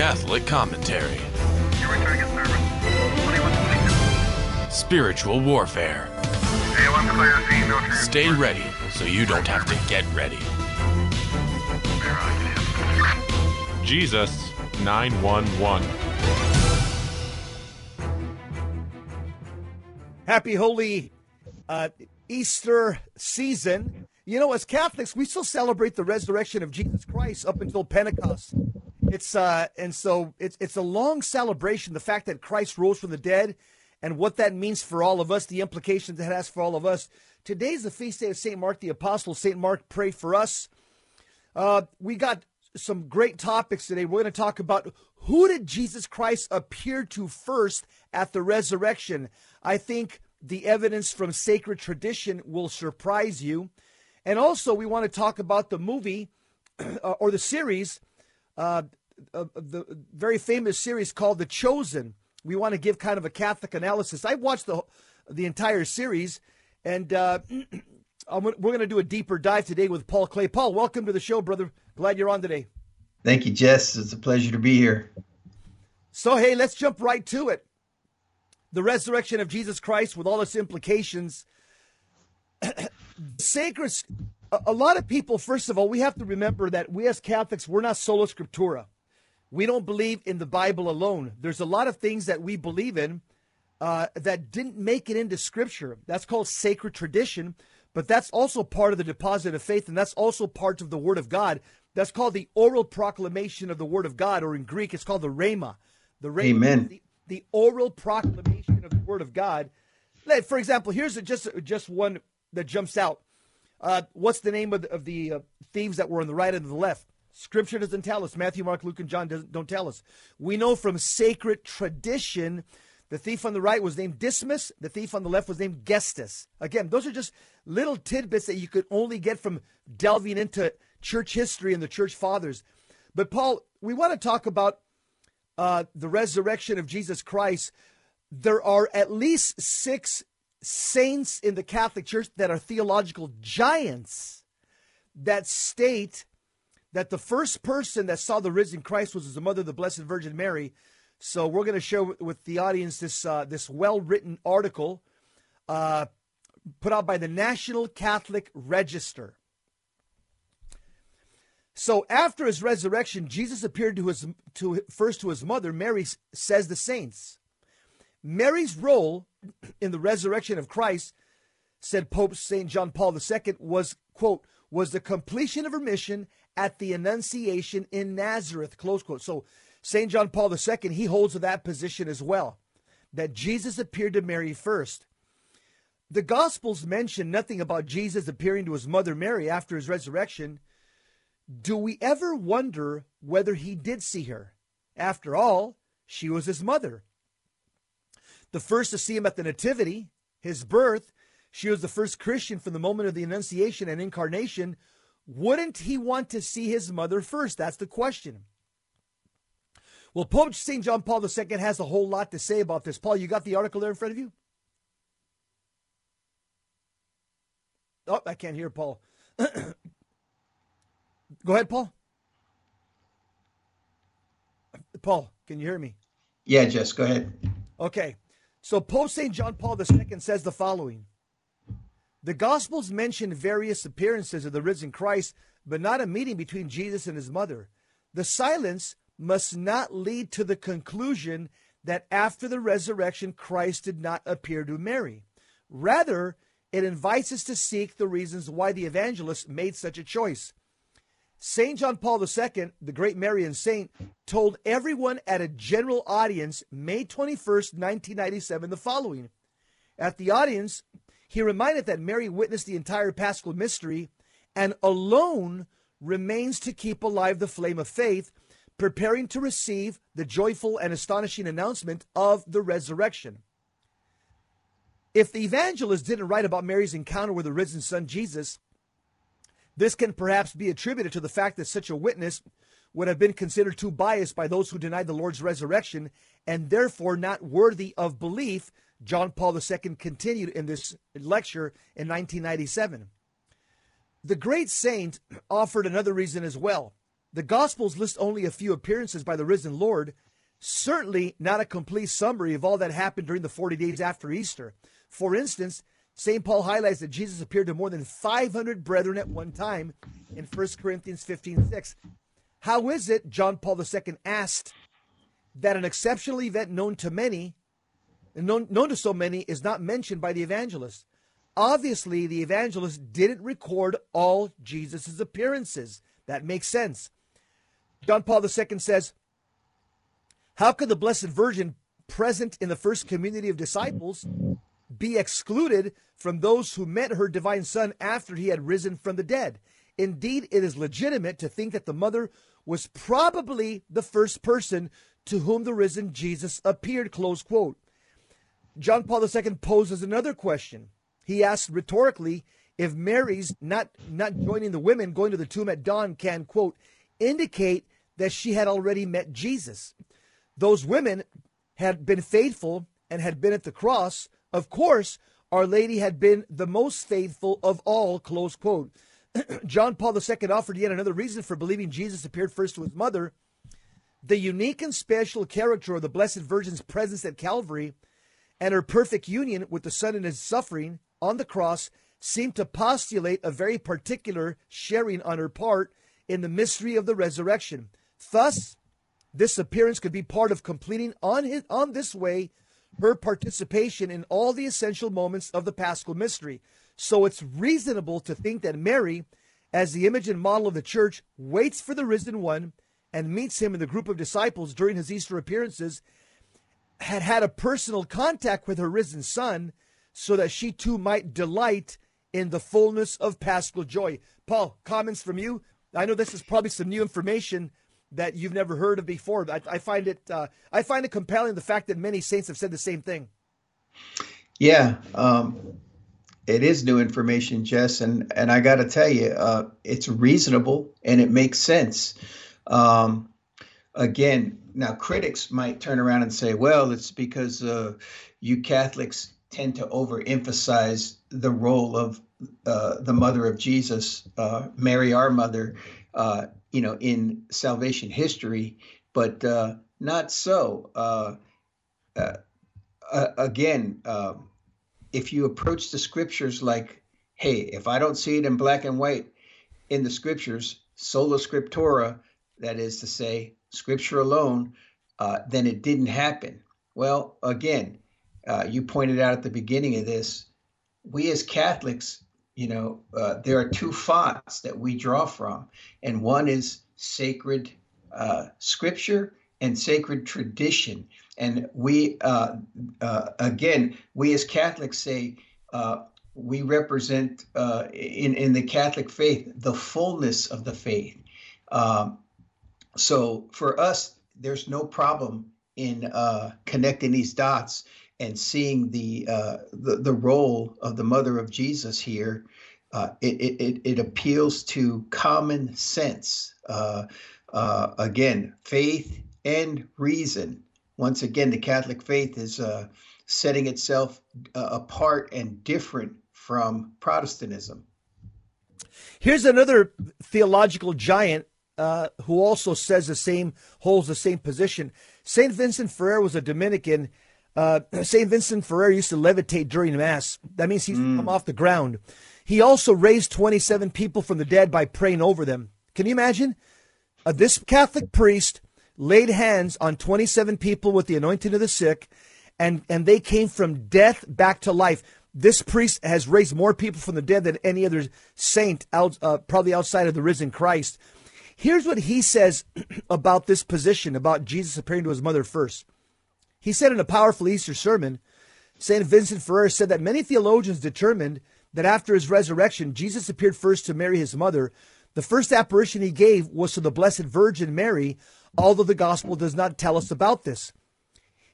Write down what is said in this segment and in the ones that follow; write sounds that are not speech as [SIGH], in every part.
Catholic Commentary. Spiritual Warfare. Stay ready so you don't have to get ready. Jesus 911. Happy holy uh, Easter season. You know, as Catholics, we still celebrate the resurrection of Jesus Christ up until Pentecost. It's uh, and so it's it's a long celebration. The fact that Christ rose from the dead, and what that means for all of us, the implications that it has for all of us. Today's the feast day of Saint Mark the Apostle. Saint Mark, pray for us. Uh, we got some great topics today. We're going to talk about who did Jesus Christ appear to first at the resurrection. I think the evidence from sacred tradition will surprise you. And also, we want to talk about the movie [CLEARS THROAT] or the series, uh, the very famous series called The Chosen. We want to give kind of a Catholic analysis. I watched the the entire series, and uh, [CLEARS THROAT] we're going to do a deeper dive today with Paul Clay. Paul, welcome to the show, brother. Glad you're on today. Thank you, Jess. It's a pleasure to be here. So, hey, let's jump right to it. The resurrection of Jesus Christ with all its implications. [CLEARS THROAT] Sacred, a lot of people, first of all, we have to remember that we as Catholics, we're not sola scriptura. We don't believe in the Bible alone. There's a lot of things that we believe in uh, that didn't make it into Scripture. That's called sacred tradition, but that's also part of the deposit of faith, and that's also part of the Word of God. That's called the oral proclamation of the Word of God, or in Greek, it's called the Rhema. The Rhema, Amen. The, the oral proclamation of the Word of God. For example, here's a, just just one that jumps out. Uh, what's the name of the, of the uh, thieves that were on the right and the left? Scripture doesn't tell us. Matthew, Mark, Luke, and John don't tell us. We know from sacred tradition the thief on the right was named Dismas. The thief on the left was named Gestas. Again, those are just little tidbits that you could only get from delving into church history and the church fathers. But, Paul, we want to talk about uh, the resurrection of Jesus Christ. There are at least six saints in the Catholic Church that are theological giants that state that the first person that saw the risen Christ was the mother of the Blessed Virgin Mary. So we're going to share with the audience this uh, this well written article uh, put out by the National Catholic Register. So after his resurrection, Jesus appeared to his to first to his mother Mary. Says the saints, Mary's role [CLEARS THROAT] in the resurrection of Christ, said Pope Saint John Paul II, was quote was the completion of her mission at the Annunciation in Nazareth. Close quote. So St. John Paul II, he holds that position as well, that Jesus appeared to Mary first. The Gospels mention nothing about Jesus appearing to his mother Mary after his resurrection. Do we ever wonder whether he did see her? After all, she was his mother. The first to see him at the Nativity, his birth, she was the first Christian from the moment of the Annunciation and Incarnation. Wouldn't he want to see his mother first? That's the question. Well, Pope St. John Paul II has a whole lot to say about this. Paul, you got the article there in front of you? Oh, I can't hear Paul. [CLEARS THROAT] Go ahead, Paul. Paul, can you hear me? Yeah, Jess, go ahead. Okay. So Pope St. John Paul II says the following The Gospels mention various appearances of the risen Christ, but not a meeting between Jesus and his mother. The silence must not lead to the conclusion that after the resurrection, Christ did not appear to Mary. Rather, it invites us to seek the reasons why the evangelist made such a choice. St. John Paul II, the great Marian saint, told everyone at a general audience May 21st, 1997, the following. At the audience, he reminded that Mary witnessed the entire paschal mystery and alone remains to keep alive the flame of faith preparing to receive the joyful and astonishing announcement of the resurrection. If the evangelist didn't write about Mary's encounter with the risen son Jesus, this can perhaps be attributed to the fact that such a witness would have been considered too biased by those who denied the Lord's resurrection and therefore not worthy of belief, John Paul II continued in this lecture in 1997. The great saint offered another reason as well. The Gospels list only a few appearances by the risen Lord, certainly not a complete summary of all that happened during the 40 days after Easter. For instance, St. Paul highlights that Jesus appeared to more than 500 brethren at one time in 1 Corinthians 15 6. How is it, John Paul II asked, that an exceptional event known to many, known, to so many, is not mentioned by the evangelist? Obviously, the evangelist didn't record all Jesus' appearances. That makes sense. John Paul II says, How could the Blessed Virgin present in the first community of disciples be excluded from those who met her divine son after he had risen from the dead. Indeed, it is legitimate to think that the mother was probably the first person to whom the risen Jesus appeared. Close quote. John Paul II poses another question. He asks rhetorically if Mary's not not joining the women going to the tomb at dawn can quote indicate that she had already met Jesus. Those women had been faithful and had been at the cross of course, Our Lady had been the most faithful of all, close quote. [CLEARS THROAT] John Paul II offered yet another reason for believing Jesus appeared first to his mother. The unique and special character of the Blessed Virgin's presence at Calvary and her perfect union with the Son in his suffering on the cross seem to postulate a very particular sharing on her part in the mystery of the resurrection. Thus, this appearance could be part of completing on his, on this way her participation in all the essential moments of the Paschal mystery. So it's reasonable to think that Mary, as the image and model of the church, waits for the risen one and meets him in the group of disciples during his Easter appearances, had had a personal contact with her risen son so that she too might delight in the fullness of Paschal joy. Paul, comments from you? I know this is probably some new information that you've never heard of before. I, I find it uh, I find it compelling the fact that many saints have said the same thing. Yeah, um, it is new information, Jess, and and I got to tell you, uh, it's reasonable and it makes sense. Um, again, now critics might turn around and say, "Well, it's because uh, you Catholics tend to overemphasize the role of uh, the mother of Jesus, uh, Mary, our mother, uh, you know, in salvation history, but uh, not so. Uh, again, if you approach the scriptures like, hey, if I don't see it in black and white in the scriptures, sola scriptura, that is to say, scripture alone, uh, then it didn't happen. Well, again, uh, you pointed out at the beginning of this, we as Catholics you know, uh, there are two fonts that we draw from, and one is sacred uh, scripture and sacred tradition. And we, uh, uh again, we as Catholics say we represent in in the Catholic faith the fullness of the faith. Um, so for us, there's no problem in connecting these dots and seeing the, uh, the the role of the mother of Jesus here, uh, it, it it appeals to common sense. Uh, uh, again, faith and reason. Once again, the Catholic faith is uh, setting itself uh, apart and different from Protestantism. Here's another theological giant who also says the same, holds the same position. Saint Vincent Ferrer was a Dominican uh, [CLEARS THROAT] St. Vincent Ferrer used to levitate during Mass. That means he's mm. come off the ground. He also raised 27 people from the dead by praying over them. Can you imagine? Uh, this Catholic priest laid hands on 27 people with the anointing of the sick, and, and they came from death back to life. This priest has raised more people from the dead than any other saint, out, uh, probably outside of the risen Christ. Here's what he says [CLEARS THROAT] about this position, about Jesus appearing to his mother first. He said in a powerful Easter sermon, St. Vincent Ferrer said that many theologians determined that after his resurrection, Jesus appeared first to Mary, his mother. The first apparition he gave was to the Blessed Virgin Mary, although the Gospel does not tell us about this.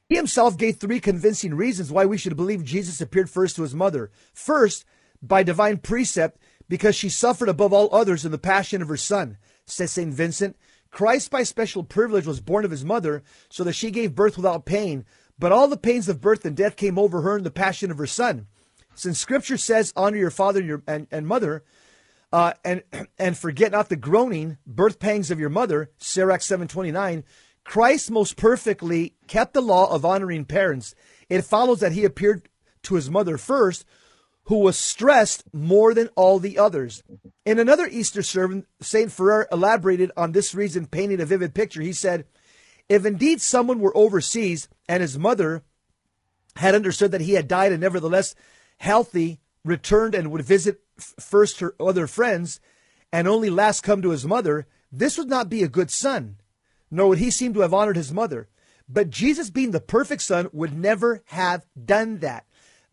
He himself gave three convincing reasons why we should believe Jesus appeared first to his mother. First, by divine precept, because she suffered above all others in the passion of her son, says St. Vincent. Christ, by special privilege, was born of his mother, so that she gave birth without pain. But all the pains of birth and death came over her in the passion of her son. Since Scripture says, "Honor your father and, your, and, and mother," uh, and [CLEARS THROAT] and forget not the groaning birth pangs of your mother, Sirach seven twenty nine. Christ most perfectly kept the law of honoring parents. It follows that he appeared to his mother first, who was stressed more than all the others. In another Easter sermon, St. Ferrer elaborated on this reason, painting a vivid picture. He said, If indeed someone were overseas and his mother had understood that he had died and nevertheless healthy, returned and would visit first her other friends and only last come to his mother, this would not be a good son, nor would he seem to have honored his mother. But Jesus, being the perfect son, would never have done that.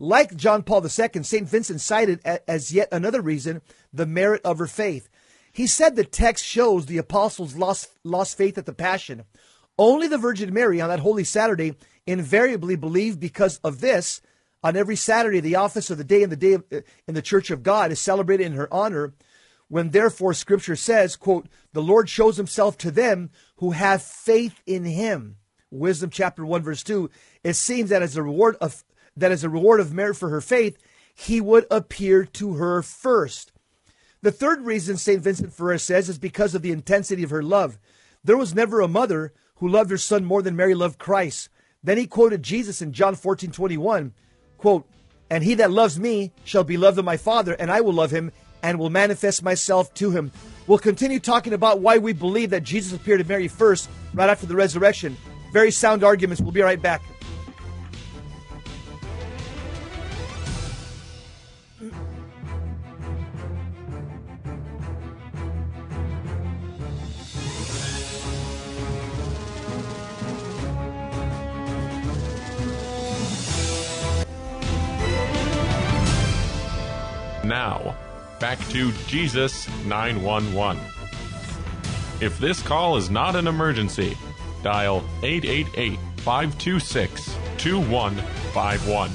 Like John Paul II, St. Vincent cited as yet another reason the merit of her faith. He said the text shows the apostles lost, lost faith at the Passion. Only the Virgin Mary on that Holy Saturday invariably believed because of this. On every Saturday, the office of the day in the day of, uh, in the Church of God is celebrated in her honor. When therefore Scripture says, "quote The Lord shows Himself to them who have faith in Him." Wisdom chapter one verse two. It seems that as a reward of that as a reward of merit for her faith, he would appear to her first. The third reason St. Vincent Ferrer says is because of the intensity of her love. There was never a mother who loved her son more than Mary loved Christ. Then he quoted Jesus in John 14 21, quote, And he that loves me shall be loved of my Father, and I will love him and will manifest myself to him. We'll continue talking about why we believe that Jesus appeared to Mary first, right after the resurrection. Very sound arguments. We'll be right back. Now, back to Jesus 911. If this call is not an emergency, dial 888 526 2151.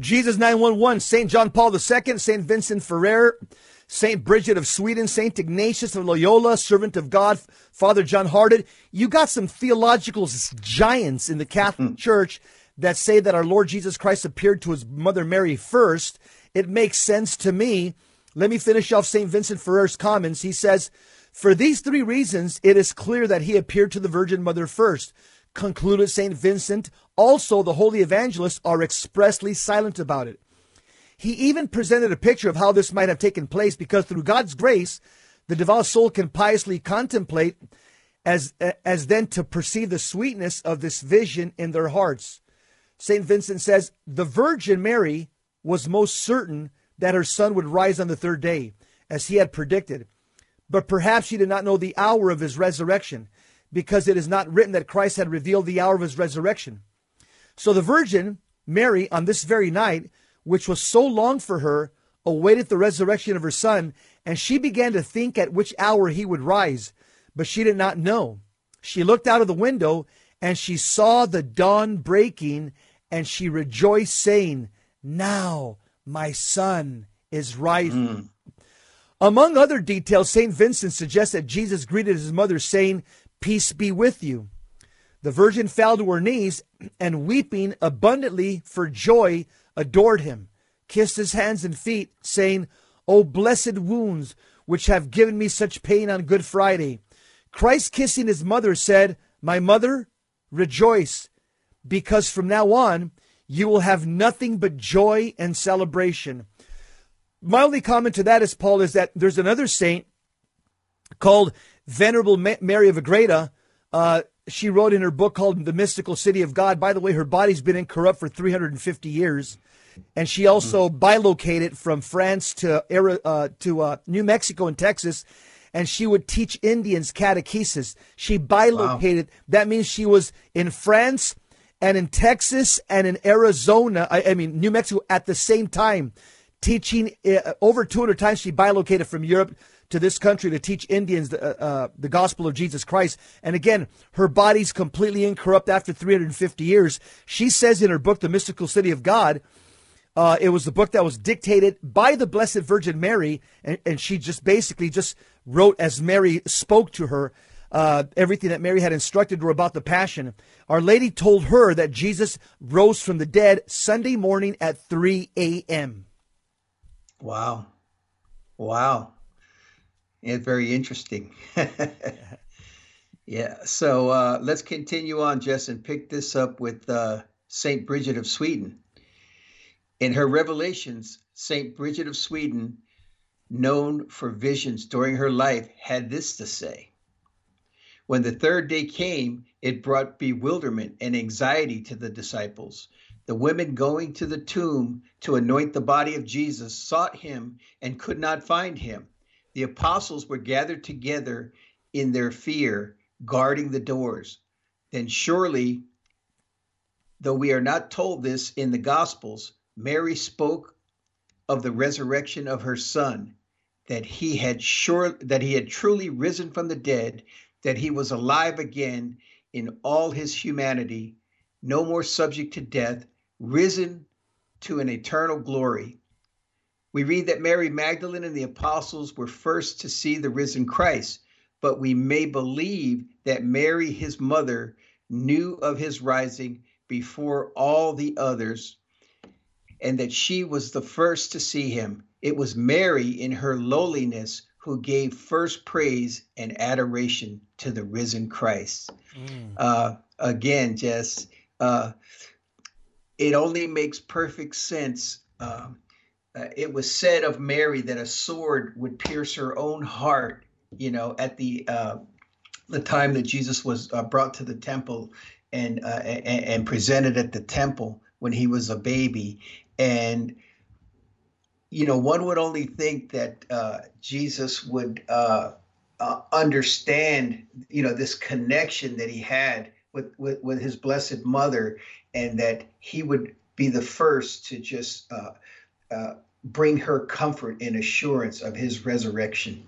Jesus 911, St. John Paul II, St. Vincent Ferrer, St. Bridget of Sweden, St. Ignatius of Loyola, servant of God, Father John Hardon. You got some theological giants in the Catholic mm. Church that say that our Lord Jesus Christ appeared to his mother Mary first. It makes sense to me. Let me finish off St. Vincent Ferrer's comments. He says, For these three reasons, it is clear that he appeared to the Virgin Mother first. Concluded St. Vincent, also the holy evangelists are expressly silent about it. He even presented a picture of how this might have taken place because through God's grace, the devout soul can piously contemplate as, as then to perceive the sweetness of this vision in their hearts. St. Vincent says, The Virgin Mary was most certain that her son would rise on the third day, as he had predicted. But perhaps she did not know the hour of his resurrection, because it is not written that Christ had revealed the hour of his resurrection. So the Virgin Mary, on this very night, which was so long for her, awaited the resurrection of her son, and she began to think at which hour he would rise, but she did not know. She looked out of the window, and she saw the dawn breaking, and she rejoiced, saying, Now my son is rising. Mm. Among other details, St. Vincent suggests that Jesus greeted his mother, saying, Peace be with you. The Virgin fell to her knees and, weeping abundantly for joy, adored him, kissed his hands and feet, saying, O blessed wounds, which have given me such pain on Good Friday. Christ, kissing his mother, said, My mother, rejoice because from now on, you will have nothing but joy and celebration. My only comment to that is, Paul, is that there's another saint called Venerable Mary of Agreda. Uh, she wrote in her book called The Mystical City of God. By the way, her body's been incorrupt for 350 years. And she also mm-hmm. bilocated from France to, uh, to uh, New Mexico and Texas and she would teach Indians catechesis. She bilocated. Wow. That means she was in France and in Texas and in Arizona, I, I mean, New Mexico at the same time, teaching uh, over 200 times. She bilocated from Europe to this country to teach Indians the, uh, uh, the gospel of Jesus Christ. And again, her body's completely incorrupt after 350 years. She says in her book, The Mystical City of God, uh, it was the book that was dictated by the Blessed Virgin Mary, and, and she just basically just wrote as Mary spoke to her uh, everything that Mary had instructed her about the Passion. Our Lady told her that Jesus rose from the dead Sunday morning at 3 a.m. Wow. Wow. It's very interesting. [LAUGHS] yeah. So uh, let's continue on, Jess, and pick this up with uh, St. Bridget of Sweden. In her revelations, St. Bridget of Sweden, known for visions during her life, had this to say When the third day came, it brought bewilderment and anxiety to the disciples. The women going to the tomb to anoint the body of Jesus sought him and could not find him. The apostles were gathered together in their fear, guarding the doors. Then surely, though we are not told this in the Gospels, Mary spoke of the resurrection of her son, that he had sure that he had truly risen from the dead, that he was alive again in all his humanity, no more subject to death, risen to an eternal glory. We read that Mary Magdalene and the apostles were first to see the risen Christ, but we may believe that Mary, his mother, knew of his rising before all the others, and that she was the first to see him. It was Mary, in her lowliness, who gave first praise and adoration to the risen Christ. Mm. Uh, again, Jess, uh, it only makes perfect sense. Uh, uh, it was said of Mary that a sword would pierce her own heart. You know, at the uh, the time that Jesus was uh, brought to the temple and, uh, and, and presented at the temple when he was a baby, and you know, one would only think that uh, Jesus would understand, you know, this connection that he had with, with, with his blessed mother and that he would be the first to just uh, uh, bring her comfort and assurance of his resurrection.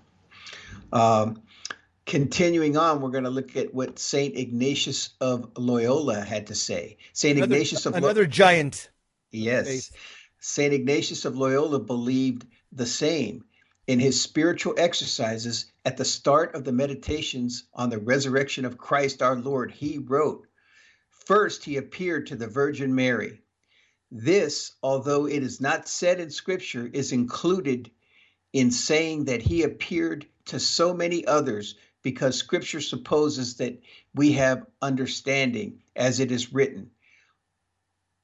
Um, continuing on, we're going to look at what Saint Ignatius of Loyola had to say. Saint Ignatius of another Lo- giant. Yes, Saint Ignatius of Loyola believed the same in his spiritual exercises at the start of the meditations on the resurrection of Christ our Lord. He wrote First, he appeared to the Virgin Mary. This, although it is not said in Scripture, is included in saying that he appeared to so many others because Scripture supposes that we have understanding, as it is written.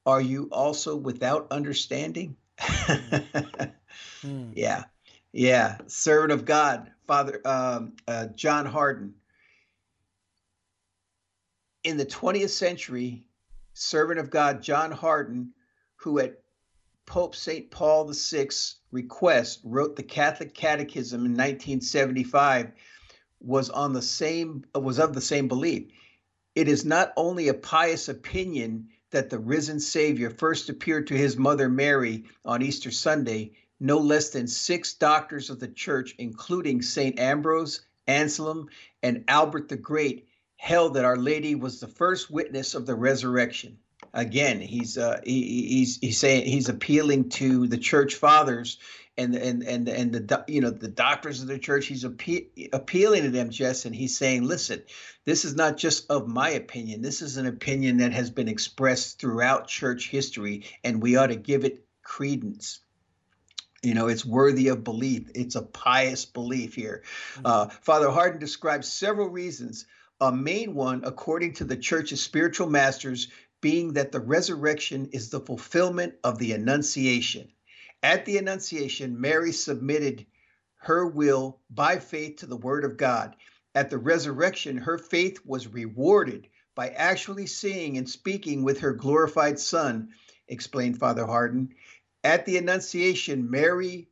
Are you also without understanding? mm. [LAUGHS] Yeah, yeah. Servant of God, Father um, uh, John Hardon. in the 20th century, servant of God John Hardon, who at Pope St. Paul VI's request wrote the Catholic Catechism in 1975, was on the same was of the same belief. It is not only a pious opinion that the risen Savior first appeared to his mother Mary on Easter Sunday, no less than six doctors of the church, including St. Ambrose, Anselm, and Albert the Great, held that Our Lady was the first witness of the resurrection. Again, he's uh, he, he's he's saying he's appealing to the church fathers and and and and the you know the doctors of the church. He's appe- appealing to them, Jess, and he's saying, listen, this is not just of my opinion. This is an opinion that has been expressed throughout church history, and we ought to give it credence you know it's worthy of belief it's a pious belief here mm-hmm. uh, father Hardon describes several reasons a main one, according to the church's spiritual masters, being that the resurrection is the fulfillment of the Annunciation. At the Annunciation, Mary submitted her will by faith to the Word of God. At the resurrection, her faith was rewarded by actually seeing and speaking with her glorified Son, explained Father Hardon. At the Annunciation, Mary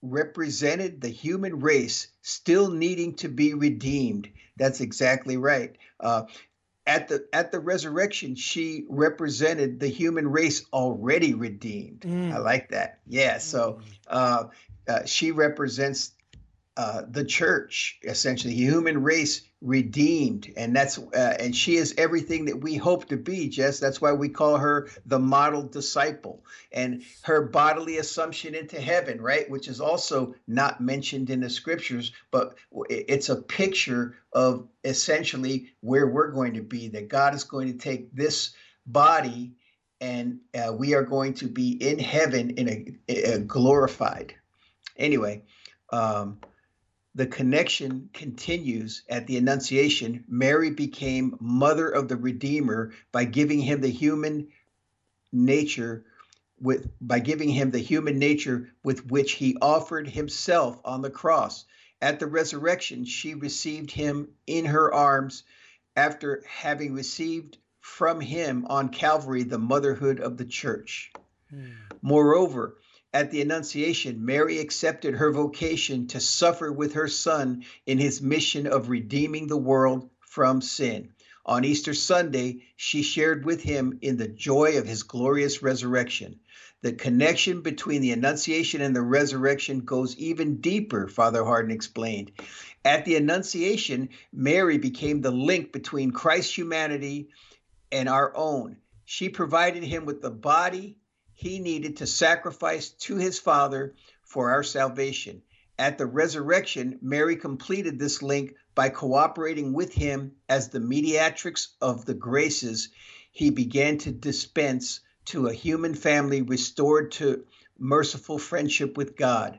represented the human race still needing to be redeemed. That's exactly right. Uh, at the at the resurrection, she represented the human race already redeemed. Mm. I like that. Yeah. So mm. uh, uh, she represents uh, the church, essentially, human race redeemed, and that's uh, and she is everything that we hope to be. Jess, that's why we call her the model disciple, and her bodily assumption into heaven, right, which is also not mentioned in the scriptures, but it's a picture of essentially where we're going to be. That God is going to take this body and uh, we are going to be in heaven in a, a glorified. Anyway, um, the connection continues at the Annunciation. Mary became mother of the Redeemer by giving him the human nature with by giving him the human nature with which he offered himself on the cross. At the resurrection, she received him in her arms after having received from him on Calvary the motherhood of the church. Hmm. Moreover, at the Annunciation, Mary accepted her vocation to suffer with her Son in his mission of redeeming the world from sin. On Easter Sunday, she shared with him in the joy of his glorious resurrection. The connection between the Annunciation and the resurrection goes even deeper, Father Hardon explained. At the Annunciation, Mary became the link between Christ's humanity and our own. She provided him with the body he needed to sacrifice to his Father for our salvation. At the resurrection, Mary completed this link by cooperating with him as the mediatrix of the graces he began to dispense to a human family restored to merciful friendship with God.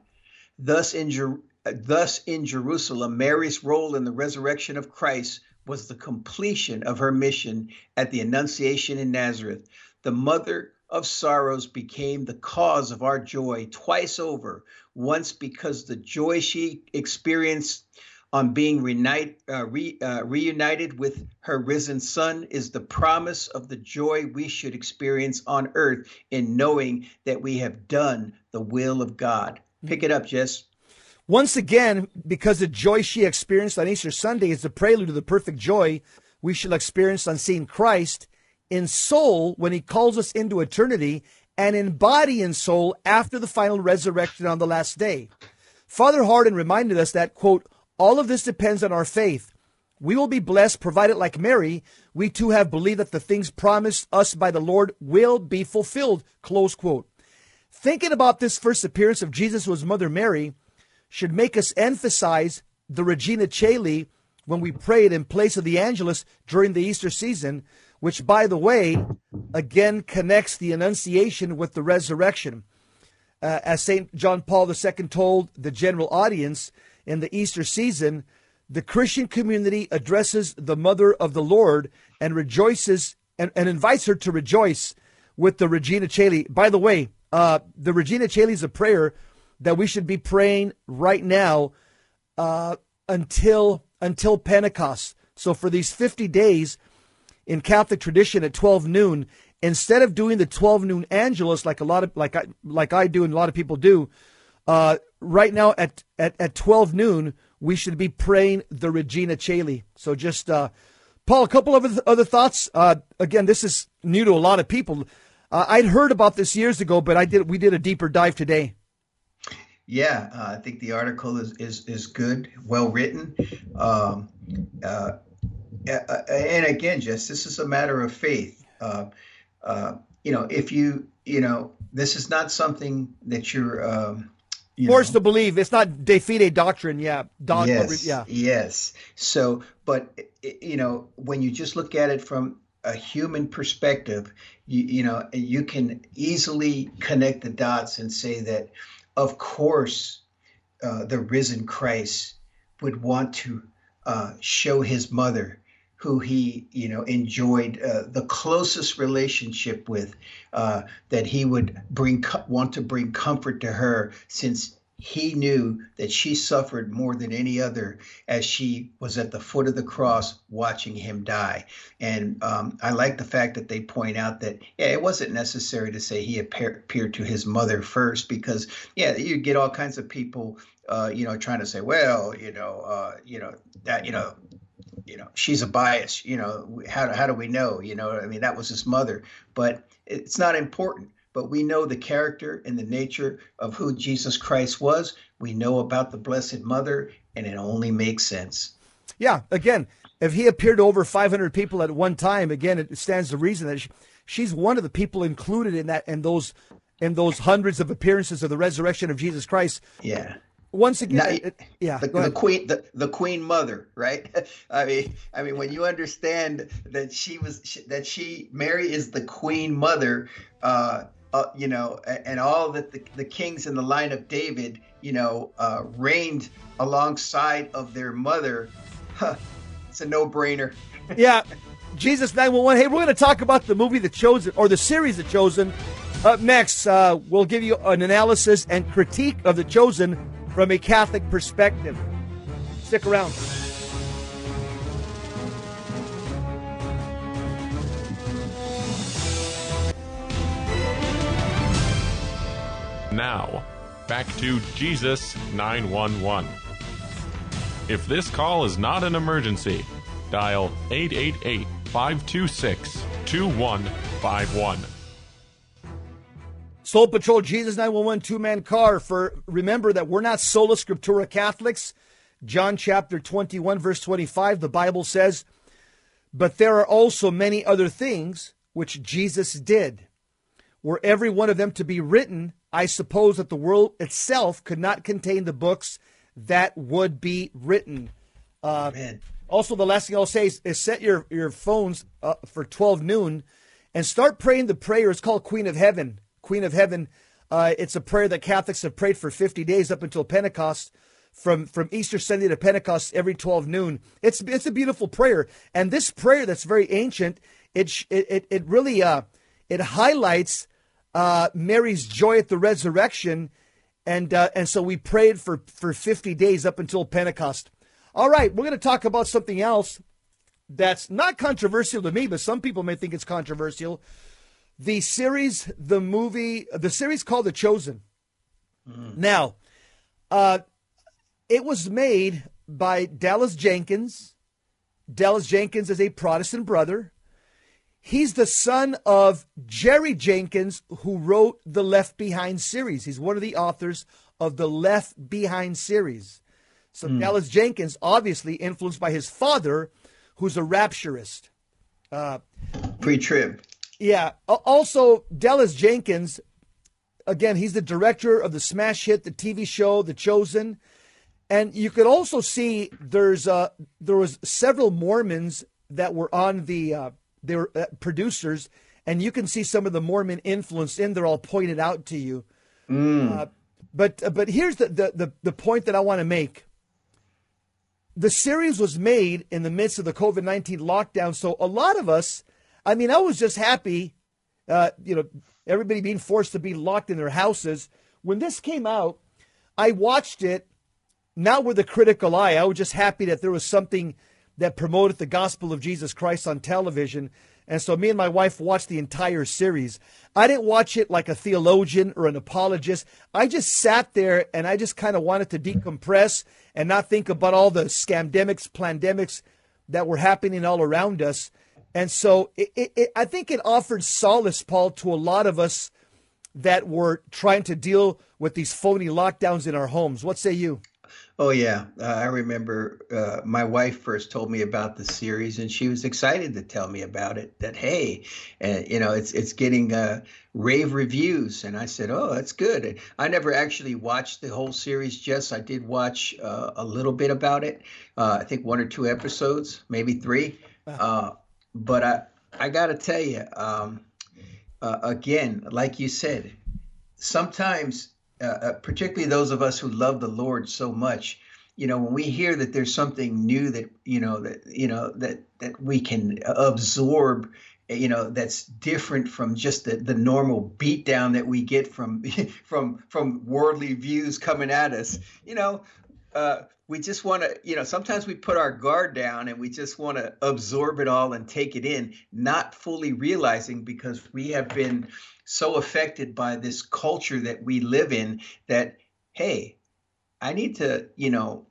Thus in, Jer- thus in Jerusalem, Mary's role in the resurrection of Christ was the completion of her mission at the Annunciation in Nazareth. The mother of sorrows became the cause of our joy twice over, once because the joy she experienced on being reunite, uh, re, uh, reunited with her risen son is the promise of the joy we should experience on earth in knowing that we have done the will of God. Pick it up, Jess. Once again, because the joy she experienced on Easter Sunday is the prelude to the perfect joy we shall experience on seeing Christ in soul when he calls us into eternity and in body and soul after the final resurrection on the last day. Father Hardon reminded us that, quote, all of this depends on our faith. We will be blessed provided, like Mary, we too have believed that the things promised us by the Lord will be fulfilled, close quote. Thinking about this first appearance of Jesus to mother Mary should make us emphasize the Regina Caeli when we prayed in place of the Angelus during the Easter season, which, by the way, again connects the Annunciation with the resurrection. Uh, as St. John Paul II told the general audience in the Easter season, the Christian community addresses the Mother of the Lord and rejoices and, and invites her to rejoice with the Regina Caeli. By the way, uh, the Regina Caeli is a prayer that we should be praying right now uh, until until Pentecost. So for these 50 days, in Catholic tradition at 12 noon, instead of doing the 12 noon Angelus like a lot of like I like I do and a lot of people do, uh, right now at, at at 12 noon we should be praying the Regina Caeli. So just uh, Paul, a couple of other thoughts. Uh, again, this is new to a lot of people. Uh, I'd heard about this years ago, but I did we did a deeper dive today. Yeah, uh, I think the article is is is good, well written. Um, uh, and again, just this is a matter of faith. Uh, uh, you know, if you, you know, this is not something that you're um, you forced know. to believe. It's not de fide doctrine. Yeah, Don, yes, yeah, yes. So, but you know, when you just look at it from a human perspective, you, you know, you can easily connect the dots and say that, of course, uh, the risen Christ would want to uh, show his mother who he you know enjoyed uh, the closest relationship with uh, that he would bring want to bring comfort to her since he knew that she suffered more than any other as she was at the foot of the cross watching him die. And um, i like the fact that they point out that yeah it wasn't necessary to say he appeared to his mother first because yeah you get all kinds of people uh, you know, trying to say, well, you know, uh, you know that, you know, you know she's a bias you know how, how do we know you know i mean that was his mother. But it's not important but we know the character and the nature of who jesus christ was. We know about the blessed mother and it only makes sense. Yeah again if he appeared to over 500 people at one time again it stands to reason that she, she's one of the people included in that in those in those hundreds of appearances of the resurrection of jesus christ. Yeah. Once again, now, it, yeah, the, the, queen, the, the queen mother, right? [LAUGHS] I mean, I mean, when you understand that she was that she Mary is the queen mother, uh, uh, you know, and all that the, the kings in the line of David, you know, uh, reigned alongside of their mother. Huh, it's a no brainer. [LAUGHS] yeah, Jesus 911. Hey, we're going to talk about the movie The Chosen or the series The Chosen. Up next, uh, we'll give you an analysis and critique of The Chosen from a Catholic perspective. Stick around. Now, back to Jesus 911. If this call is not an emergency, dial 888 526 2151. Soul Patrol Jesus 911 two man car for remember that we're not sola scriptura Catholics. John chapter 21 verse 25 the Bible says, "But there are also many other things which Jesus did. Were every one of them to be written, I suppose that the world itself could not contain the books that would be written." Uh, Also, the last thing I'll say is, is set your, your phones uh, for 12 noon and start praying the prayer. It's called Queen of Heaven. Queen of Heaven. Uh, it's a prayer that Catholics have prayed for 50 days up until Pentecost, from, from Easter Sunday to Pentecost every 12 noon. It's, it's a beautiful prayer. And this prayer that's very ancient, it, it, it really uh, it highlights uh, Mary's joy at the resurrection. And, uh, and so we prayed for, for 50 days up until Pentecost. All right, we're going to talk about something else that's not controversial to me, but some people may think it's controversial. The series, the movie, the series called The Chosen. Mm. Now, uh, it was made by Dallas Jenkins. Dallas Jenkins is a Protestant brother. He's the son of Jerry Jenkins, who wrote the Left Behind series. He's one of the authors of the Left Behind series. So mm. Dallas Jenkins, obviously influenced by his father, who's a rapturist. Uh, Pre-trib. Yeah. Also, Dallas Jenkins, again, he's the director of the smash hit, the TV show, The Chosen. And you could also see there's uh, there was several Mormons that were on the uh, they were uh, producers, and you can see some of the Mormon influence in there all pointed out to you. Mm. Uh, but but here's the, the the the point that I want to make the series was made in the midst of the COVID 19 lockdown. So a lot of us, I mean, I was just happy, uh, you know, everybody being forced to be locked in their houses. When this came out, I watched it not with a critical eye. I was just happy that there was something that promoted the gospel of Jesus Christ on television. And so me and my wife watched the entire series. I didn't watch it like a theologian or an apologist. I just sat there and I just kind of wanted to decompress and not think about all the scamdemics, plandemics that were happening all around us. And so it, it, it, I think it offered solace, Paul, to a lot of us that were trying to deal with these phony lockdowns in our homes. What say you? Oh yeah, uh, I remember uh, my wife first told me about the series, and she was excited to tell me about it. That hey, uh, you know, it's it's getting uh, rave reviews, and I said, oh, that's good. I never actually watched the whole series. Jess, I did watch uh, a little bit about it. Uh, I think one or two episodes, maybe three. but I I got to tell you, um, again, like you said, sometimes uh, uh, particularly those of us who love the Lord so much, you know, when we hear that there's something new that you know that you know that that we can absorb, you know, that's different from just the, the normal beatdown that we get from [LAUGHS] from from worldly views coming at us, you know. Uh, we just want to, you know, sometimes we put our guard down and we just want to absorb it all and take it in, not fully realizing because we have been so affected by this culture that we live in that hey i need to you know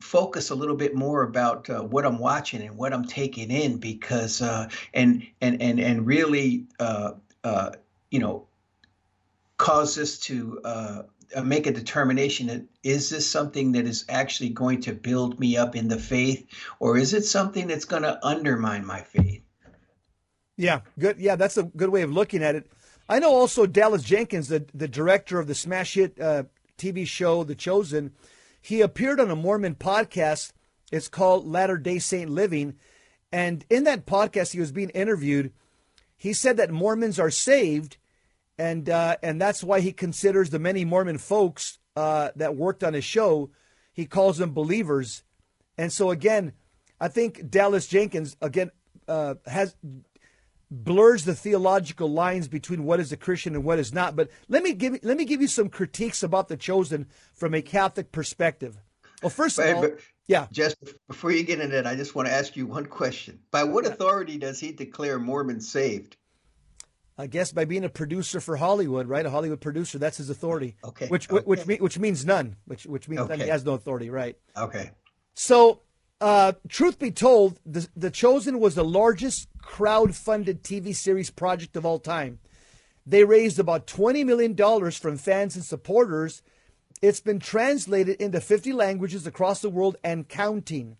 focus a little bit more about uh, what i'm watching and what i'm taking in because uh, and and and and really uh, uh you know cause us to uh, uh, make a determination that is this something that is actually going to build me up in the faith or is it something that's going to undermine my faith? Yeah good yeah that's a good way of looking at it I know also Dallas Jenkins, the, the director of the smash hit uh, TV show The Chosen, he appeared on a Mormon podcast. It's called Latter Day Saint Living, and in that podcast, he was being interviewed. He said that Mormons are saved, and uh, and that's why he considers the many Mormon folks uh, that worked on his show. He calls them believers, and so again, I think Dallas Jenkins again uh, has blurs the theological lines between what is a Christian and what is not. But let me give let me give you some critiques about the chosen from a Catholic perspective. Well, first of all, yeah. Just before you get into that, I just want to ask you one question. By what authority does he declare Mormons saved? I guess by being a producer for Hollywood, right? A Hollywood producer, that's his authority. Okay. Which okay. which which means none. Which which means okay. he has no authority, right? Okay. So, uh, truth be told, the the Chosen was the largest crowd-funded TV series project of all time. They raised about twenty million dollars from fans and supporters it's been translated into 50 languages across the world and counting.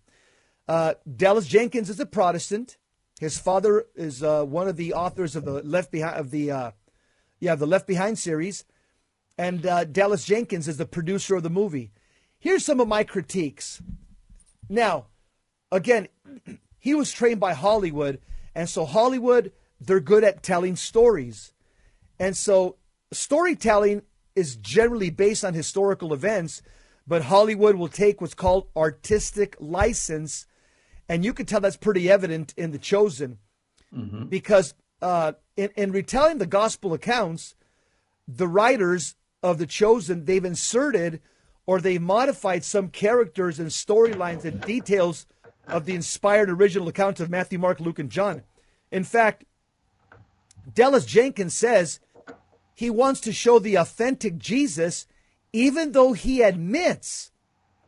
Uh, Dallas Jenkins is a Protestant. His father is uh, one of the authors of the Left Behind of the uh, yeah the Left Behind series, and uh, Dallas Jenkins is the producer of the movie. Here's some of my critiques. Now, again, he was trained by Hollywood, and so Hollywood they're good at telling stories, and so storytelling is generally based on historical events, but Hollywood will take what's called artistic license. And you can tell that's pretty evident in The Chosen mm-hmm. because uh, in, in retelling the gospel accounts, the writers of The Chosen, they've inserted or they modified some characters and storylines and details of the inspired original accounts of Matthew, Mark, Luke, and John. In fact, Dallas Jenkins says he wants to show the authentic Jesus, even though he admits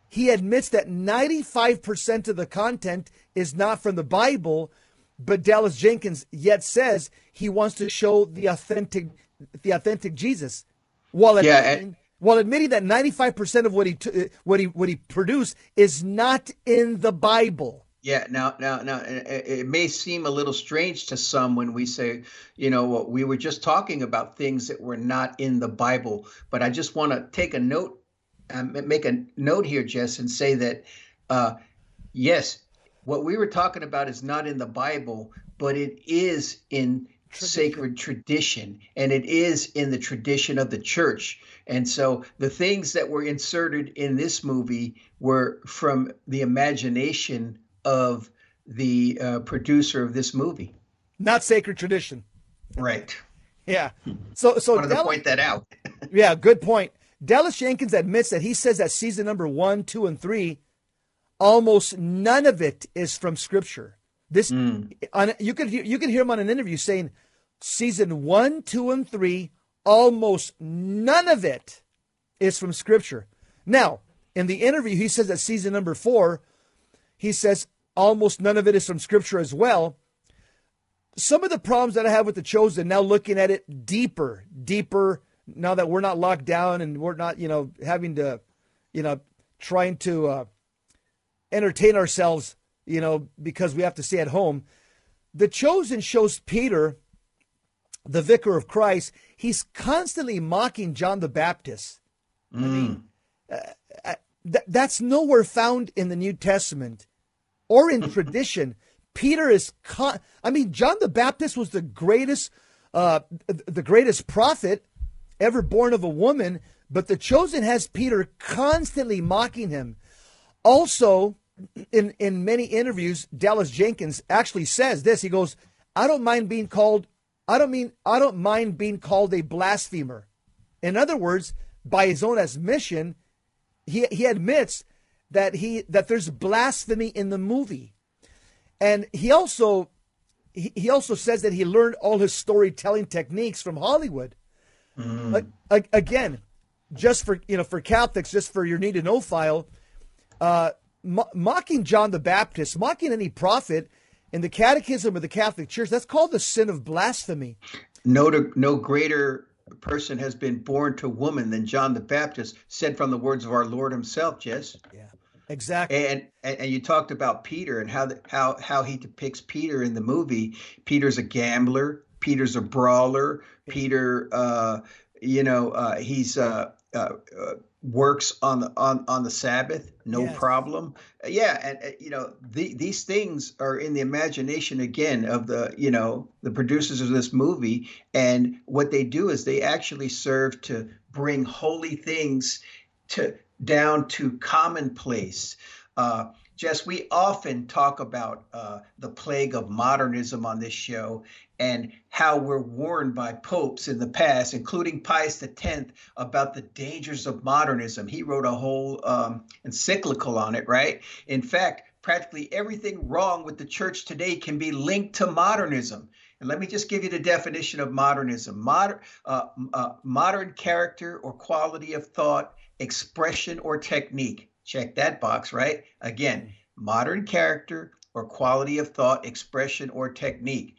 he admits that 95% of the content is not from the Bible, but Dallas Jenkins yet says he wants to show the authentic the authentic Jesus while yeah, and- while admitting that 95% of what he t- what he what he produced is not in the Bible. Yeah, now, now, now, it may seem a little strange to some when we say, you know, we were just talking about things that were not in the Bible. But I just want to take a note, um, make a note here, Jess, and say that, uh, yes, what we were talking about is not in the Bible, but it is in tradition. sacred tradition, and it is in the tradition of the church. And so the things that were inserted in this movie were from the imagination of the uh, producer of this movie. Not sacred tradition. Right. Yeah. So so wanted Del- to point that out. [LAUGHS] yeah, good point. Dallas Jenkins admits that he says that season number one, two, and three, almost none of it is from scripture. This mm. on, you could you can hear him on an interview saying season one, two, and three, almost none of it is from scripture. Now, in the interview, he says that season number four, he says almost none of it is from scripture as well. Some of the problems that I have with the chosen now looking at it deeper, deeper, now that we're not locked down and we're not, you know, having to, you know, trying to uh, entertain ourselves, you know, because we have to stay at home. The chosen shows Peter, the vicar of Christ, he's constantly mocking John the Baptist. Mm. I mean, uh, uh, th- that's nowhere found in the New Testament or in [LAUGHS] tradition. Peter is, con- I mean, John the Baptist was the greatest, uh, the greatest prophet ever born of a woman, but the chosen has Peter constantly mocking him. Also, in in many interviews, Dallas Jenkins actually says this. He goes, "I don't mind being called. I don't mean. I don't mind being called a blasphemer." In other words, by his own admission, he he admits that he that there's blasphemy in the movie, and he also he, he also says that he learned all his storytelling techniques from Hollywood. Mm. again, just for you know for Catholics, just for your need to know file, uh, mo- mocking John the Baptist, mocking any prophet in the Catechism of the Catholic Church, that's called the sin of blasphemy. No, to, no greater person has been born to woman than John the Baptist, said from the words of our Lord Himself. Jess. Yeah. Exactly. And, and and you talked about Peter and how the, how how he depicts Peter in the movie. Peter's a gambler. Peter's a brawler. Peter, uh, you know, uh, he's uh, uh, uh works on the on on the Sabbath, no Yes. problem. Yeah, and uh, you know the, these things are in the imagination again of the you know the producers of this movie, and what they do is they actually serve to bring holy things to down to commonplace. Uh, Jess, we often talk about uh, the plague of modernism on this show and how we're warned by popes in the past, including Pius X, about the dangers of modernism. He wrote a whole um, encyclical on it, right? In fact, practically everything wrong with the church today can be linked to modernism. And let me just give you the definition of modernism Moder, uh, uh, modern character or quality of thought, expression or technique. Check that box, right? Again, modern character or quality of thought, expression or technique.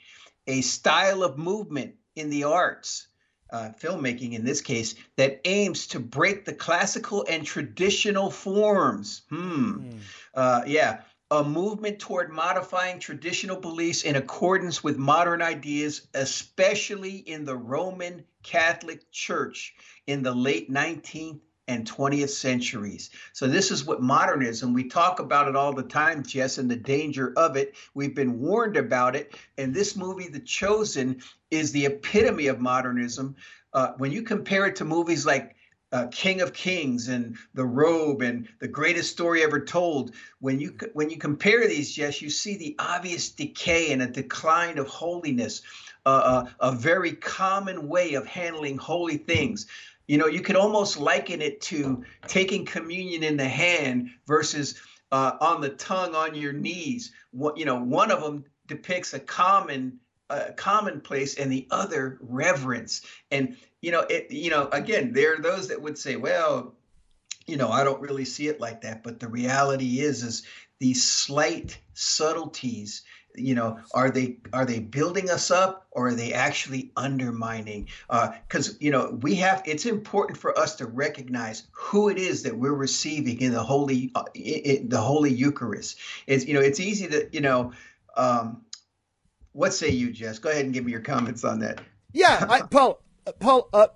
A style of movement in the arts, uh, filmmaking in this case, that aims to break the classical and traditional forms. Hmm. Uh, yeah. A movement toward modifying traditional beliefs in accordance with modern ideas, especially in the Roman Catholic Church in the late 19th and 20th centuries. So, this is what modernism, we talk about it all the time, Jess, and the danger of it. We've been warned about it. And this movie, The Chosen, is the epitome of modernism. Uh, when you compare it to movies like uh, King of Kings and The Robe and The Greatest Story Ever Told, when you when you compare these, Jess, you see the obvious decay and a decline of holiness, uh, a, a very common way of handling holy things. You know, you could almost liken it to taking communion in the hand versus uh, on the tongue on your knees. What you know, one of them depicts a common uh, commonplace, and the other reverence. And you know, it. You know, again, there are those that would say, well, you know, I don't really see it like that. But the reality is, is these slight subtleties you know are they are they building us up or are they actually undermining because uh, you know we have it's important for us to recognize who it is that we're receiving in the holy uh, in the holy eucharist it's you know it's easy to you know um, what say you jess go ahead and give me your comments on that Yeah, I, [LAUGHS] Paul. uh, Paul, uh,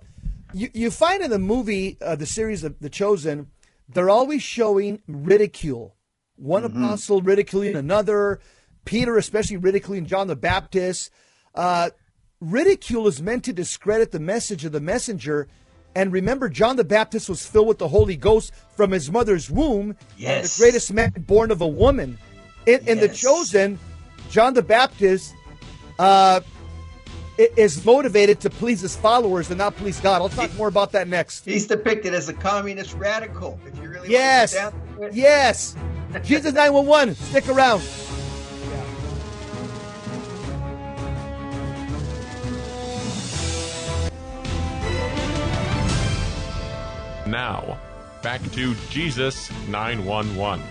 you you find in the movie, uh, the series of The Chosen, they're always showing ridicule. One apostle ridiculing another. Peter, especially ridiculing John the Baptist. Uh, ridicule is meant to discredit the message of the messenger. And remember, John the Baptist was filled with the Holy Ghost from his mother's womb. Yes. The greatest man born of a woman. In, in The Chosen, John the Baptist uh, is motivated to please his followers and not please God. I'll talk more about that next. he's depicted as a communist radical if you really Yes. to. Yes. [LAUGHS] Jesus 911. Stick around. Now, back to Jesus 911.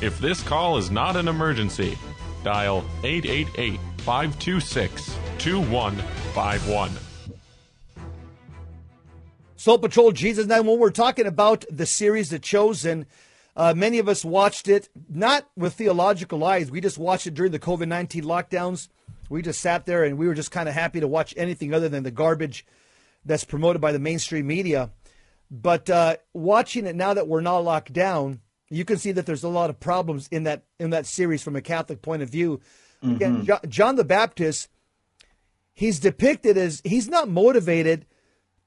If this call is not an emergency, dial 888 526 2151. Soul Patrol Jesus 911. We're talking about the series The Chosen. Uh, many of us watched it not with theological eyes. We just watched it during the COVID 19 lockdowns. We just sat there and we were just kind of happy to watch anything other than the garbage that's promoted by the mainstream media. But uh, watching it now that we're not locked down, you can see that there's a lot of problems in that in that series from a Catholic point of view. Again, Jo- John the Baptist, he's depicted as he's not motivated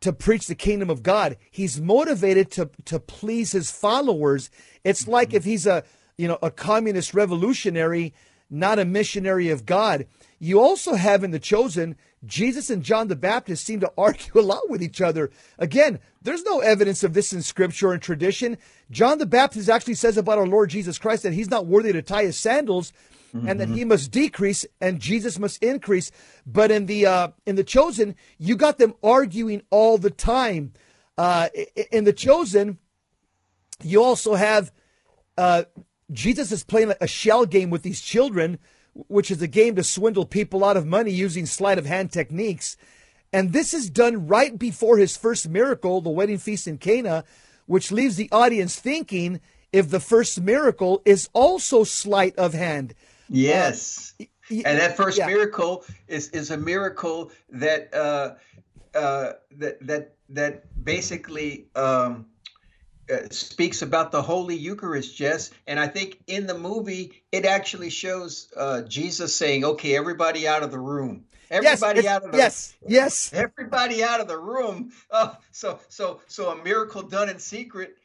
to preach the kingdom of God. He's motivated to to please his followers. It's like if he's a you know a communist revolutionary, not a missionary of God. You also have in the chosen Jesus and John the Baptist seem to [LAUGHS] argue a lot with each other. Again, there's no evidence of this in scripture and tradition. John the Baptist actually says about our Lord Jesus Christ that he's not worthy to tie his sandals and that he must decrease and Jesus must increase. But in the uh, in the chosen, you got them arguing all the time. Uh, in the chosen, you also have uh, Jesus is playing a shell game with these children, which is a game to swindle people out of money using sleight of hand techniques. And this is done right before his first miracle, the wedding feast in Cana, which leaves the audience thinking if the first miracle is also sleight of hand. Yes. y- and that first yeah. miracle is is a miracle that uh, uh, that that that basically um, uh, speaks about the Holy Eucharist, Jess. And I think in the movie it actually shows uh, Jesus saying, "Okay, everybody out of the room." Everybody yes, out of the yes, yes. Everybody out of the room. Oh, so so so a miracle done in secret.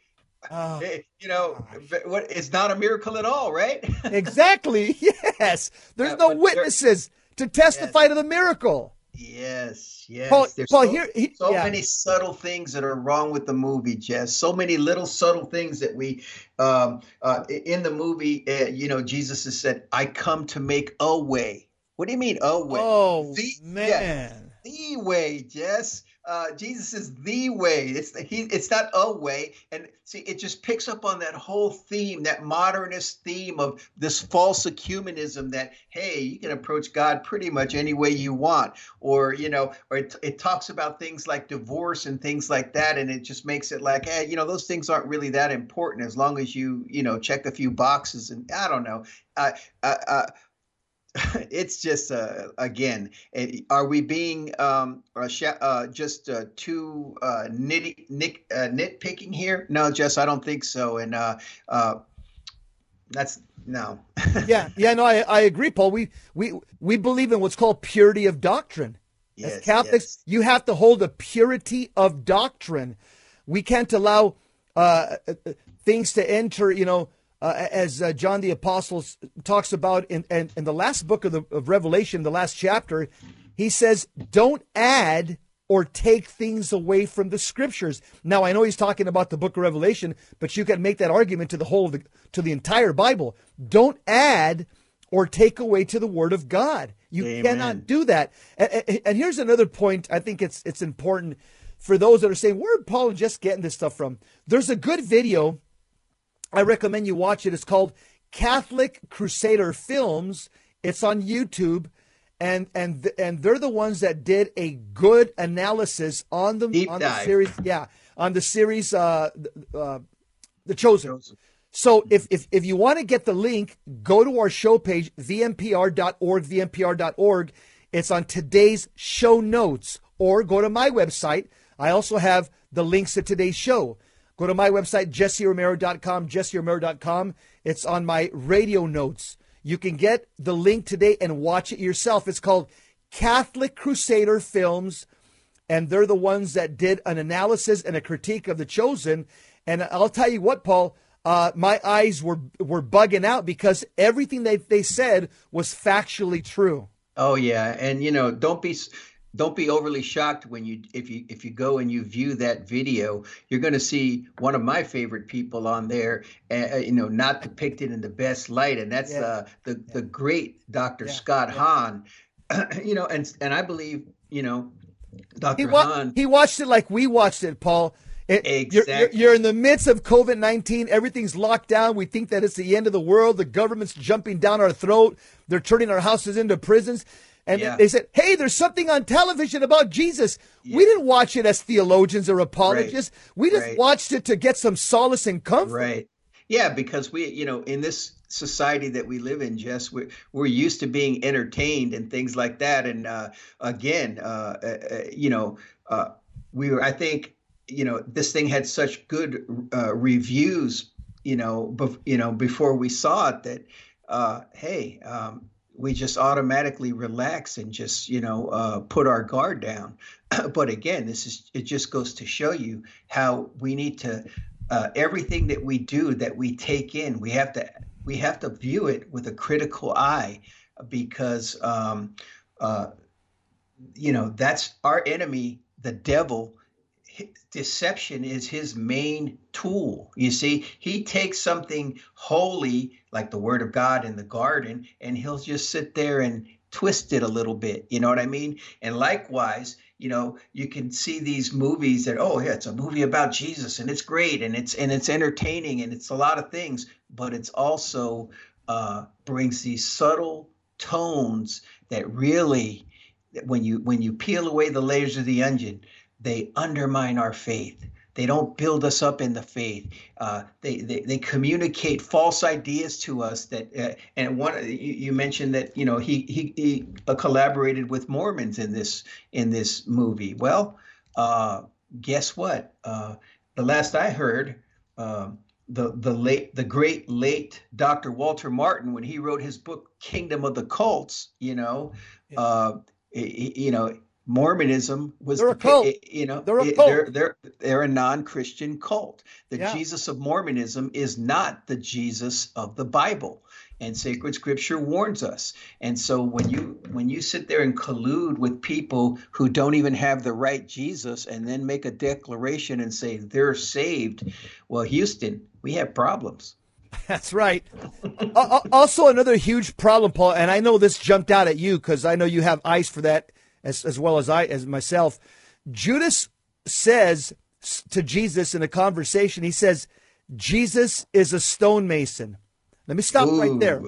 Oh, eh, you know, what? It's not a miracle at all, right? [LAUGHS] exactly. [LAUGHS] Yes. There's Yeah, no witnesses to testify to the miracle. Yes, yes. Paul- There's Paul, so, here- he- so yeah. many subtle things that are wrong with the movie, Jess. So many little subtle things that we, um, uh, in the movie, uh, you know, Jesus has said, "I come to make a way." What do you mean, a way? Oh The- yeah, man. the way, Jess. Uh, Jesus is the way. It's the, he. It's not a way. And see, it just picks up on that whole theme, that modernist theme of this false ecumenism. That hey, you can approach God pretty much any way you want, or you know, or it, it talks about things like divorce and things like that, and it just makes it like, hey, you know, those things aren't really that important as long as you, you know, check a few boxes. And I don't know. Uh, uh, uh, [LAUGHS] it's just uh, again eh, are we being um, uh, sh- uh, just uh, too uh, nitty nick, uh, nitpicking here no jess i don't think so and uh, uh, that's no [LAUGHS] Yeah, yeah, no, I, I agree, Paul. We we we believe in what's called purity of doctrine. As Yes, Catholics, yes. you have to hold a purity of doctrine. We can't allow things to enter, you know, uh, as uh, John the Apostle talks about in, in, in the last book of, the, of Revelation, the last chapter. He says, don't add or take things away from the scriptures. Now, I know he's talking about the book of Revelation, but you can make that argument to the whole of the, to the entire Bible. Don't add or take away to the word of God. You Amen. cannot do that. And, and- here's another point. I think it's it's important for those that are saying, "Where did Paul just getting this stuff from?" There's a good video. I recommend you watch it. It's called Catholic Crusader Films. It's on YouTube, and and and they're the ones that did a good analysis on the Deep on dive. the series. Yeah, on the series, uh, uh, the Chosen. Chosen. So if, if, if you want to get the link, go to our show page, vmpr.org, vmpr.org. It's on today's show notes. Or go to my website. I also have the links to today's show. Go to my website, jesseromero.com, jesseromero.com. It's on my radio notes. You can get the link today and watch it yourself. It's called Catholic Crusader Films and they're the ones that did an analysis and a critique of the chosen. And I'll tell you what, Paul, uh, my eyes were were bugging out because everything they they said was factually true. Oh yeah, and you know, don't be don't be overly shocked when you if you if you go and you view that video, you're going to see one of my favorite people on there, uh, you know, not depicted in the best light, and that's Yeah. uh, the the great Dr. Yeah, Scott yeah. Hahn. [CLEARS THROAT] you know, and and I believe you know, Dr. He, wa- Hahn. he watched it like we watched it, Paul. It- you're- you're, Exactly. you're in the midst of COVID 19. Everything's locked down. We think that it's the end of the world. The government's jumping down our throat. They're turning our houses into prisons. And Yeah. they said, hey, there's something on television about Jesus. We didn't watch it as theologians or apologists. We just Right. watched it to get some solace and comfort. Right. Yeah, because we, you know, in this society that we live in, Jess, we're, we're used to being entertained and things like that. And uh, again, uh, uh, uh, you know, uh, we were, I think, you know, this thing had such good uh, reviews, you know, bef- you know, before we saw it that, uh, hey, um, we just automatically relax and just, you know, uh, put our guard down. [CLEARS THROAT] but again, this is, it just goes to show you how we need to, uh, everything that we do that we take in we have to we have to view it with a critical eye because um, uh, you know that's our enemy the devil deception is his main tool you see he takes something holy like the word of god in the garden and he'll just sit there and twist it a little bit you know what i mean? And likewise you know you can see these movies that oh yeah it's a movie about jesus and it's great and it's and it's entertaining and it's a lot of things but it's also uh, brings these subtle tones that really when you when you peel away the layers of the onion they undermine our faith they don't build us up in the faith. Uh, they, they they communicate false ideas to us that. Uh, and one you, you, mentioned that you know he he, he uh, collaborated with Mormons in this in this movie. Well, uh, guess what? Uh, the last I heard. Um, the the late the great late Dr. Walter Martin when he wrote his book Kingdom of the Cults, you know, yeah. uh, you know, Mormonism was they're a cult. Eh, you know, they're a eh, cult. They're they're, they're a non-Christian cult. The yeah. Jesus of Mormonism is not the Jesus of the Bible, and sacred Scripture warns us. And so when you when you sit there and collude with people who don't even have the right Jesus, and then make a declaration and say they're saved, well, Houston, we have problems. [LAUGHS] That's right. also, another huge problem, Paul, and I know this jumped out at you because I know you have eyes for that as, as well as I, as myself. Judas says to Jesus in a conversation, he says, Jesus is a stonemason. Let me stop Ooh. right there.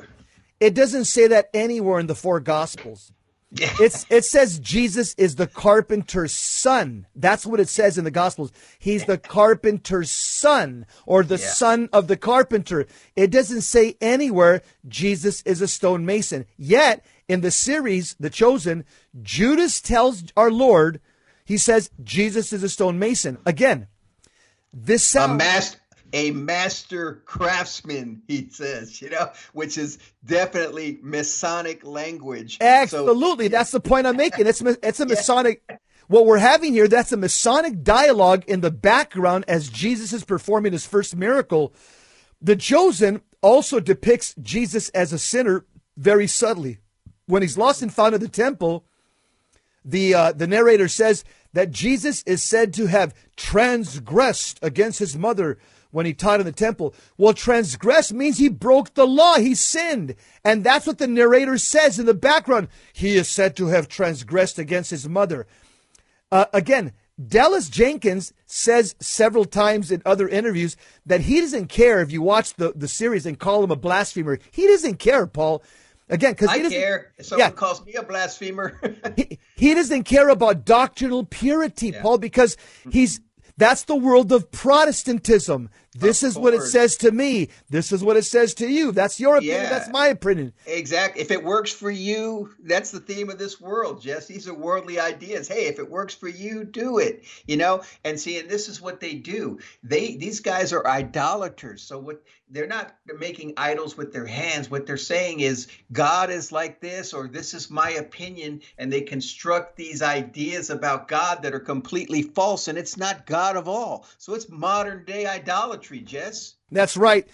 It doesn't say that anywhere in the four gospels. it's it says Jesus is the carpenter's son. That's what it says in the gospels. He's the carpenter's son or the yeah. son of the carpenter. It doesn't say anywhere Jesus is a stonemason. Yet in the series, The Chosen, Judas tells our Lord, he says, Jesus is a stonemason. Again, this sounds. A master, a master craftsman, he says, you know, which is definitely Masonic language. Absolutely. So, that's the point I'm making. It's, it's a [LAUGHS] Masonic. Yeah. What we're having here, that's a Masonic dialogue in the background as Jesus is performing his first miracle. The Chosen also depicts Jesus as a sinner very subtly when he's lost and found in the temple, the uh, the narrator says that Jesus is said to have transgressed against his mother when he taught in the temple. Well, transgress means he broke the law. He sinned. And that's what the narrator says in the background. He is said to have transgressed against his mother. Uh, again, Dallas Jenkins says several times in other interviews that he doesn't care if you watch the, the series and call him a blasphemer. He doesn't care, Paul. Again, because I care. If someone yeah, calls me a blasphemer, he, he doesn't care about doctrinal purity, yeah. Paul, because mm-hmm. he's that's the world of Protestantism. This of is course. what it says to me. This is what it says to you. That's your opinion. Yeah, that's my opinion. Exactly. If it works for you, that's the theme of this world, Jess. These are worldly ideas. Hey, if it works for you, do it. You know, and see, and this is what they do. They these guys are idolaters. So what they're not making idols with their hands. What they're saying is God is like this, or this is my opinion, and they construct these ideas about God that are completely false, and it's not God of all. So it's modern day idolatry, Jess. That's right.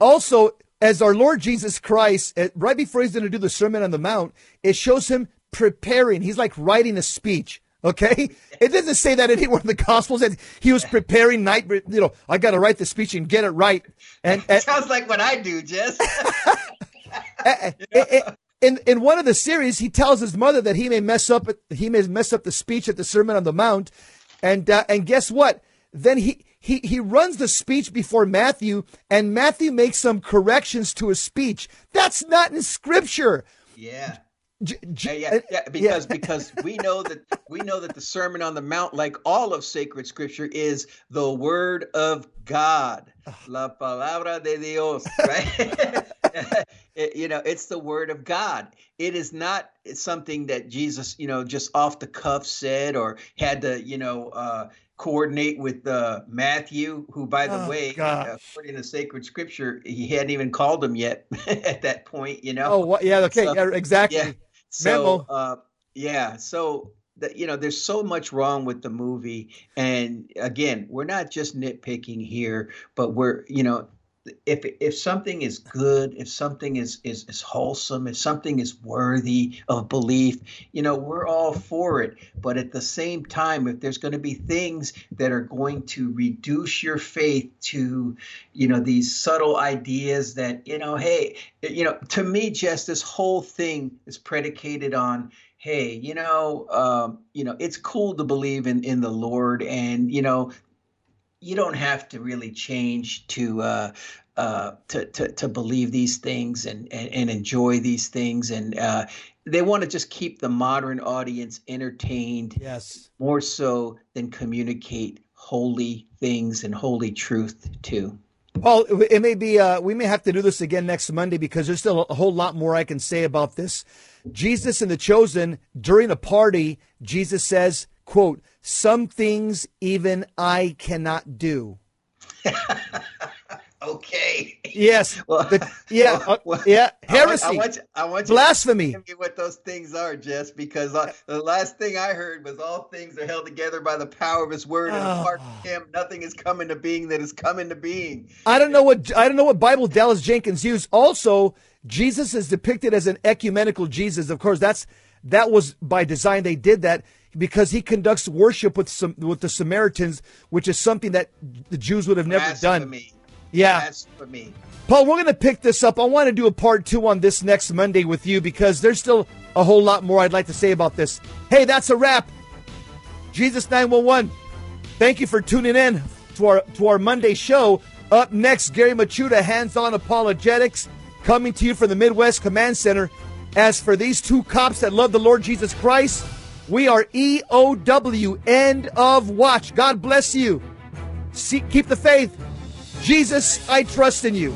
Also, as our Lord Jesus Christ, eh, right before he's going to do the Sermon on the Mount, it shows him preparing. He's like writing a speech. Okay, [LAUGHS] it doesn't say that anywhere in the Gospels that he was preparing night. You know, I got to write the speech and get it right. And, and [LAUGHS] sounds like what I do, Jess. [LAUGHS] in in one of the series, he tells his mother that he may mess up he may mess up the speech at the Sermon on the Mount, and uh, and guess what? Then he he he runs the speech before Matthew, and Matthew makes some corrections to his speech. That's not in Scripture. Yeah. J- j- yeah, yeah, because yeah. because we know that we know that the Sermon on the Mount, like all of sacred Scripture, is the Word of God, la palabra de Dios, right? [LAUGHS] it, you know, it's the Word of God. It is not something that Jesus, you know, just off the cuff said or had to, you know, uh, coordinate with uh, Matthew, who, by the oh, way, uh, according to sacred scripture, he hadn't even called him yet [LAUGHS] at that point, you know? Oh, yeah, okay, so, yeah, exactly. Yeah. So, uh, yeah, so you know, there's so much wrong with the movie, and again, we're not just nitpicking here, but we're you know, if if something is good, if something is is is wholesome, if something is worthy of belief, you know, we're all for it. But at the same time, if there's going to be things that are going to reduce your faith to, you know, these subtle ideas that, you know, hey, you know, to me, just this whole thing is predicated on hey, you know, um, you know, it's cool to believe in in the Lord, and you know, you don't have to really change to uh, uh, to, to to believe these things and and, and enjoy these things, and uh, they want to just keep the modern audience entertained. Yes, more so than communicate holy things and holy truth too. Paul, it may be, uh, we may have to do this again next Monday because there's still a whole lot more I can say about this. Jesus and the chosen, during a party, Jesus says, quote, some things even I cannot do. [LAUGHS] okay. Yes. Well, The- yeah. well, uh, well, yeah. I Heresy. I want, I want you blasphemy. to me what those things are, Jess, because uh, the last thing I heard was all things are held together by the power of His Word, and apart Oh. from Him, nothing is come into being that is come into being. I don't know what I don't know what Bible Dallas Jenkins used. Also, Jesus is depicted as an ecumenical Jesus. Of course, that's that was by design. They did that because he conducts worship with some with the Samaritans, which is something that the Jews would have never done. Blasphemy. Yeah, Blasphemy. Paul, we're going to pick this up. I want to do a part two on this next Monday with you because there's still a whole lot more I'd like to say about this. Hey, that's a wrap. Jesus 911. Thank you for tuning in to our to our Monday show. Up next, Gary Michuta, hands-on apologetics, coming to you from the Midwest Command Center. As for these two cops that love the Lord Jesus Christ, we are EOW, end of watch. God bless you. See, keep the faith. Jesus, I trust in you.